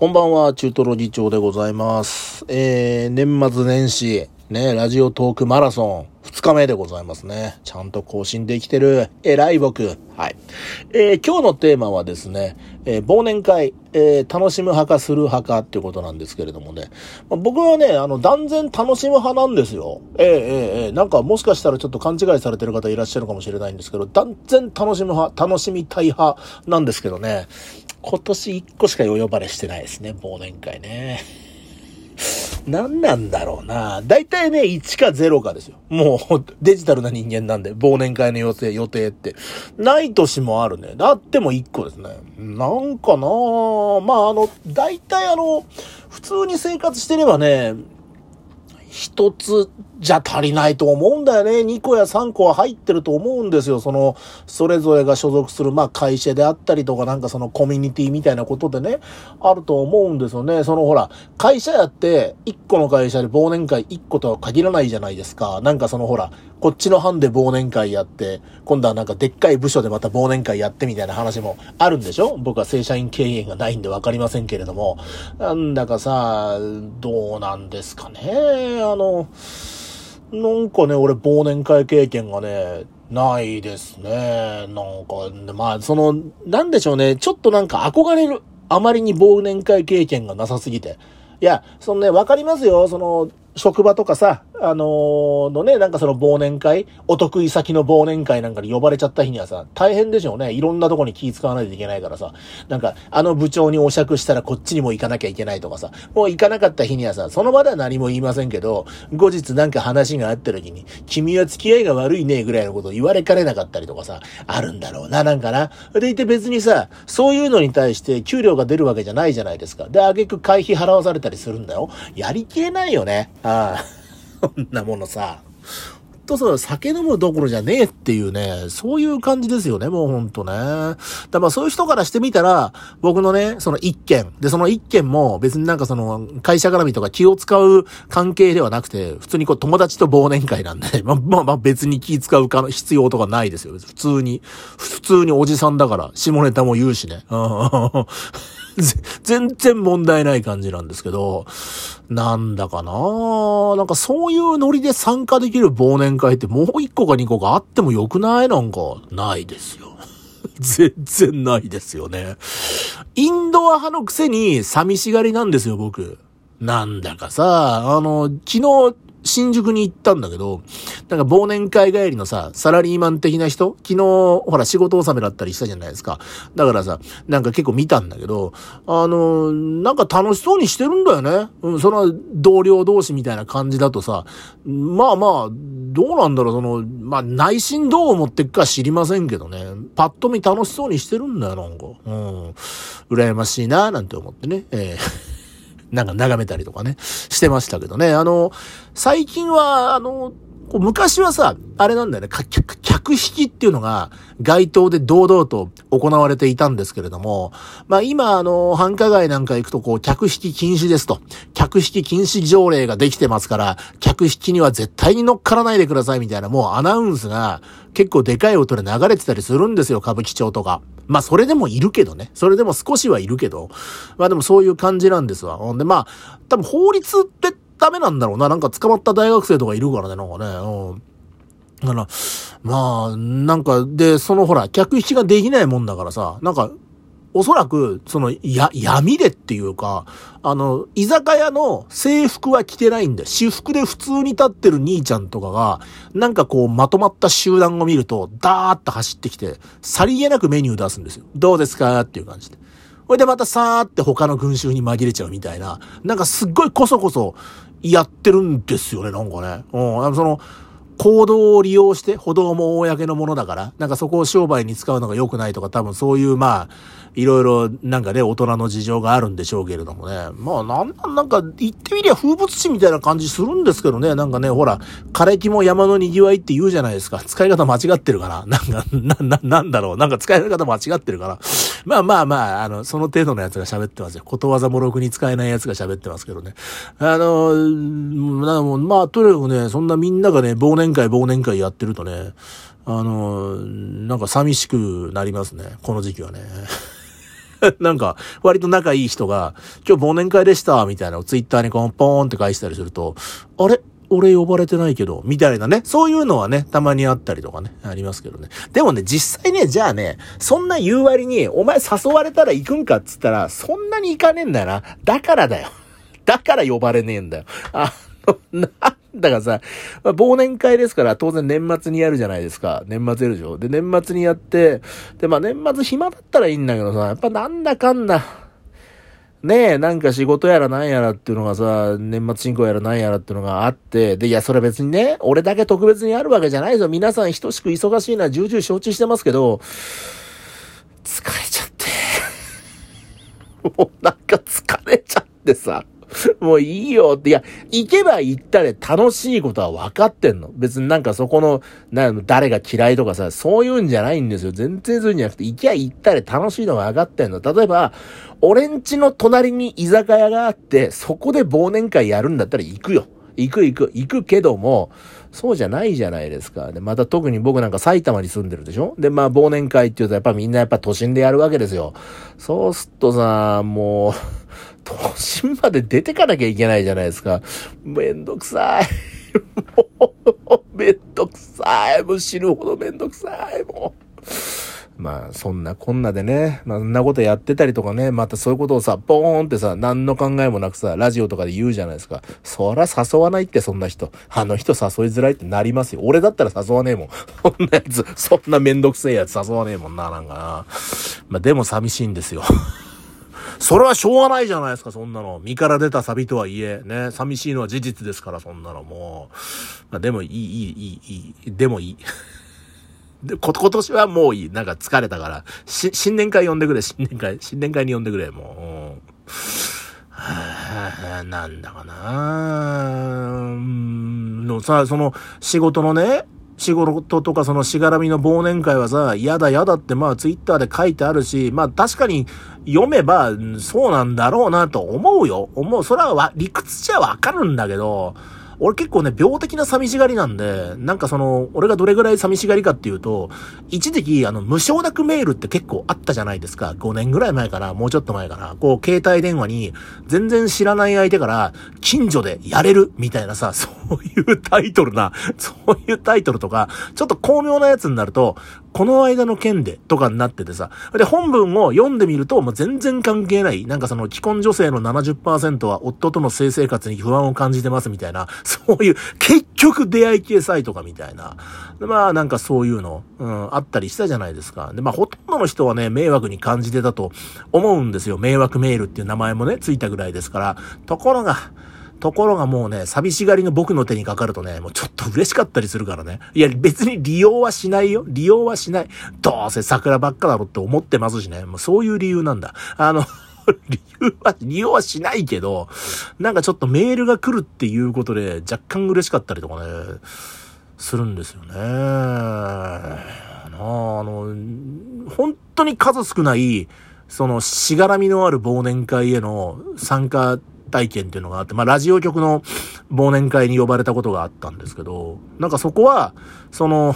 こんばんは、中トロ議長でございます。えー、年末年始、ね、ラジオトークマラソン、2日目でございますね。ちゃんと更新できてる、偉い僕。はい。えー、今日のテーマはですね、えー忘年会、えー楽しむ派かする派かっていうことなんですけれどもね。まあ僕はね、あの、断然楽しむ派なんですよ。えー、えーえーなんかもしかしたらちょっと勘違いされてる方いらっしゃるかもしれないんですけど、断然楽しむ派、楽しみたい派なんですけどね。今年1個しかお呼ばれしてないですね、忘年会ね。何なんだろうな。大体ね、1か0かですよ。もう、デジタルな人間なんで、忘年会の予定、予定って。ない年もあるね。あっても1個ですね。なんかなまあ、あの、大体あの、普通に生活してればね、一つじゃ足りないと思うんだよね。2個や3個は入ってると思うんですよ。その、それぞれが所属する、まあ会社であったりとか、なんかそのコミュニティみたいなことでね、あると思うんですよね。そのほら、会社やって、1個の会社で忘年会1個とは限らないじゃないですか。なんかそのほら、こっちの班で忘年会やって、今度はなんかでっかい部署でまた忘年会やってみたいな話もあるんでしょ？僕は正社員経営がないんでわかりませんけれども。なんだかさ、どうなんですかね。あの、なんかね、俺忘年会経験がね、ないですね。なんか、まあ、その、なんでしょうね。ちょっとなんか憧れる。あまりに忘年会経験がなさすぎて。いや、そのね、わかりますよ。その、職場とかさ、あのーのね、なんかその忘年会、お得意先の忘年会なんかに呼ばれちゃった日にはさ、大変でしょうね。いろんなとこに気使わないといけないからさ、なんか、あの部長にお酌したらこっちにも行かなきゃいけないとかさ、もう行かなかった日にはさ、その場では何も言いませんけど、後日なんか話があった時に、君は付き合いが悪いね、ぐらいのことを言われかねなかったりとかさ、あるんだろうな、なんかな。でいて別にさ、そういうのに対して給料が出るわけじゃないじゃないですか。で、挙句会費払わされたりするんだよ。やりきれないよね。ああ。そんなものさ。とそ、酒飲むどころじゃねえっていうね、そういう感じですよね、もうほんとね。だからそういう人からしてみたら、僕のね、その一件、で、その一件も別になんかその会社絡みとか気を使う関係ではなくて、普通にこう友達と忘年会なんで、まあまあまあ別に気使うか必要とかないですよ。普通に、普通におじさんだから、下ネタも言うしね。全然問題ない感じなんですけど、なんだかななんかそういうノリで参加できる忘年会ってもう一個か二個かあってもよくないなんか、ないですよ。全然ないですよね。インドア派のくせに寂しがりなんですよ、僕。なんだかさ、あの、昨日、新宿に行ったんだけど、なんか忘年会帰りのさ、サラリーマン的な人昨日、ほら仕事納めだったりしたじゃないですか。だからさ、なんか結構見たんだけど、あの、なんか楽しそうにしてるんだよね。うん、その同僚同士みたいな感じだとさ、まあまあ、どうなんだろう、その、まあ内心どう思ってっか知りませんけどね。パッと見楽しそうにしてるんだよ、なんか。うん。羨ましいな、なんて思ってね。ええなんか眺めたりとかね、してましたけどね。あの、最近は、あの、昔はさ、あれなんだよね、か客、客引きっていうのが街頭で堂々と行われていたんですけれども、まあ今、あの、繁華街なんか行くとこう、客引き禁止ですと。客引き禁止条例ができてますから、客引きには絶対に乗っからないでくださいみたいな、もうアナウンスが結構でかい音で流れてたりするんですよ、歌舞伎町とか。まあそれでもいるけどね。それでも少しはいるけど。まあでもそういう感じなんですわ。ほんでまあ、多分法律ってダメなんだろうな。なんか捕まった大学生とかいるからね、なんかね。うん。だから、まあ、なんか、で、そのほら、客引きができないもんだからさ、なんか、おそらく、その、や、闇でっていうか、あの、居酒屋の制服は着てないんだよ。私服で普通に立ってる兄ちゃんとかが、なんかこう、まとまった集団を見ると、ダーッと走ってきて、さりげなくメニュー出すんですよ。どうですかっていう感じで。ほいでまたさーって他の群衆に紛れちゃうみたいな、なんかすっごいこそこそやってるんですよね、なんかね。うん、あのその、行動を利用して、歩道も公のものだから、なんかそこを商売に使うのが良くないとか、多分そういう、まあ、いろいろ、なんかね、大人の事情があるんでしょうけれどもね。まあ、なんなん、なんか、言ってみりゃ風物詩みたいな感じするんですけどね。なんかね、ほら、枯れ木も山の賑わいって言うじゃないですか。使い方間違ってるかな。なんか、な、な、なんだろう。なんか使い方間違ってるかな。まあまあまあ、あの、その程度のやつが喋ってますよ。ことわざもろくに使えないやつが喋ってますけどね。あの、なもまあ、とにかくね、そんなみんながね、忘年会忘年会やってるとね、あの、なんか寂しくなりますね。この時期はね。なんか、割と仲いい人が、今日忘年会でした、みたいなのをツイッターにこう、ポーンって返したりすると、あれ？俺呼ばれてないけど、みたいなね。そういうのはね、たまにあったりとかね、ありますけどね。でもね、実際ね、じゃあね、そんな言う割に、お前誘われたら行くんかっつったら、そんなに行かねえんだよな。だからだよ。だから呼ばれねえんだよ。あの、なんだかさ、まあ、忘年会ですから、当然年末にやるじゃないですか。年末やるでしょ。で、年末にやって、で、まあ年末暇だったらいいんだけどさ、やっぱなんだかんだ、ねえ、なんか仕事やらなんやらっていうのがさ、年末進行やらなんやらっていうのがあって、で、いや、それ別にね、俺だけ特別にあるわけじゃないぞ。皆さん等しく忙しいのは重々承知してますけど、疲れちゃって。もうなんか疲れちゃってさ。もういいよって、いや、行けば行ったで楽しいことは分かってんの。別になんかそこの、な、誰が嫌いとかさ、そういうんじゃないんですよ。全然そういうんじゃなくて、行きゃ行ったで楽しいのが分かってんの。例えば、俺んちの隣に居酒屋があって、そこで忘年会やるんだったら行くよ。行く行く、行くけども、そうじゃないじゃないですか。で、また特に僕なんか埼玉に住んでるでしょ？で、まあ忘年会って言うとやっぱみんなやっぱ都心でやるわけですよ。そうすっとさ、もう都心まで出てかなきゃいけないじゃないですか。めんどくさい。もう、めんどくさい。もう死ぬほどめんどくさい。もう。まあ、そんなこんなでね、まあ、んなことやってたりとかね、またそういうことをさ、ポーンってさ、何の考えもなくさ、ラジオとかで言うじゃないですか。そら誘わないって、そんな人。あの人誘いづらいってなりますよ。俺だったら誘わねえもん。そんなやつ、そんなめんどくせえやつ誘わねえもんな、なんかな。まあ、でも寂しいんですよ。それはしょうがないじゃないですか、そんなの。身から出たサビとはいえ、ね、寂しいのは事実ですから、そんなのもう。まあ、でもいい、いい、いい、いい。でもいい。で、こ、今年はもういい。なんか疲れたから。し、新年会呼んでくれ、新年会。新年会に呼んでくれ、もう。はあ、なんだかなうん。のさ、その、仕事のね、仕事とかそのしがらみの忘年会はさ、嫌だ嫌だってまあツイッターで書いてあるし、まあ確かに読めばそうなんだろうなと思うよ。思う。それは理屈じゃわかるんだけど、俺結構ね、病的な寂しがりなんで、なんかその、俺がどれぐらい寂しがりかっていうと、一時期、あの、無承諾メールって結構あったじゃないですか。5年ぐらい前かな、もうちょっと前かな。こう、携帯電話に、全然知らない相手から、近所でやれる、みたいなさ、そういうタイトルな、そういうタイトルとか、ちょっと巧妙なやつになると、この間の件で、とかになっててさ。で、本文を読んでみると、もう全然関係ない。なんかその、既婚女性の70%は夫との性生活に不安を感じてますみたいな、そういう、結局出会い系サイトかみたいな。まあなんかそういうの、うん、あったりしたじゃないですか。で、まあほとんどの人はね、迷惑に感じてたと思うんですよ。迷惑メールっていう名前もね、ついたぐらいですから。ところが、ところがもうね、寂しがりの僕の手にかかるとね、もうちょっと嬉しかったりするからね。いや、別に利用はしないよ。利用はしない。どうせ桜ばっかだろって思ってますしね。もうそういう理由なんだ。あの 理由は、利用はしないけど、なんかちょっとメールが来るっていうことで若干嬉しかったりとかね、するんですよね。あの、本当に数少ない、その、しがらみのある忘年会への参加体験っていうのがあって、まあ、ラジオ局の忘年会に呼ばれたことがあったんですけど、なんかそこは、その、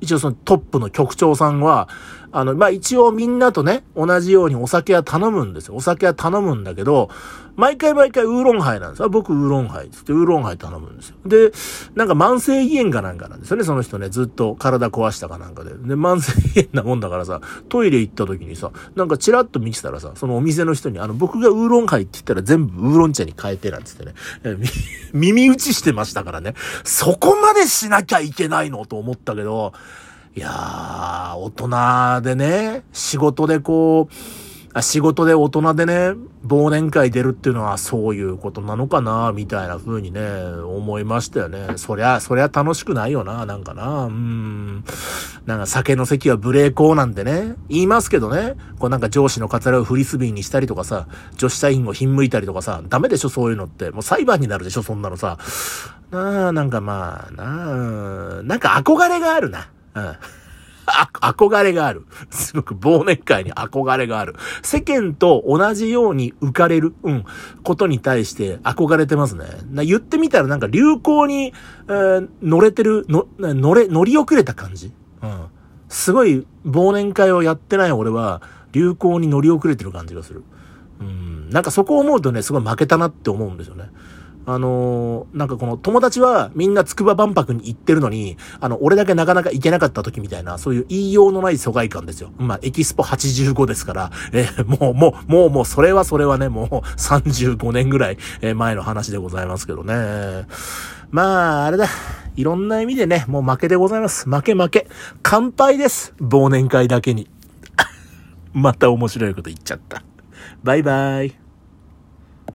一応そのトップの局長さんは、あの、まあ、一応みんなとね、同じようにお酒は頼むんですよ。お酒は頼むんだけど、毎回毎回ウーロンハイなんですよ。僕ウーロンハイつってウーロンハイ頼むんですよ。で、なんか慢性胃炎かなんかなんですよね、その人ね。ずっと体壊したかなんかで。で、慢性胃炎なもんだからさ、トイレ行った時にさ、なんかチラッと見てたらさ、そのお店の人に、あの、僕がウーロンハイって言ったら全部ウーロン茶に変えてなんつってね、耳打ちしてましたからね。そこまでしなきゃいけないのと思ったけど、いやー、大人でね、仕事でこう、仕事で大人でね、忘年会出るっていうのはそういうことなのかな、みたいな風にね、思いましたよね。そりゃ、そりゃ楽しくないよな、なんかな。うん。なんか酒の席は無礼講なんてね、言いますけどね、こうなんか上司のカツラをフリスビーにしたりとかさ、女子社員をひんむいたりとかさ、ダメでしょ、そういうのって。もう裁判になるでしょ、そんなのさ。なあ、なんかまあ、なあ、なんか憧れがあるな。うん。憧れがある。すごく忘年会に憧れがある。世間と同じように浮かれる、うん、ことに対して憧れてますね。な言ってみたらなんか流行に、えー、乗れてる、の、乗れ、乗り遅れた感じ。うん。すごい忘年会をやってない俺は、流行に乗り遅れてる感じがする。うん。なんかそこを思うとね、すごい負けたなって思うんですよね。あのー、なんかこの友達はみんな筑波万博に行ってるのに、あの、俺だけなかなか行けなかった時みたいな、そういう言いようのない疎外感ですよ。まあ、エキスポ85ですから、えー、もう、もう、もう、もう、それはそれはね、もう35年ぐらい前の話でございますけどね。まあ、あれだ。いろんな意味でね、もう負けでございます。負け負け。乾杯です。忘年会だけに。また面白いこと言っちゃった。バイバイ。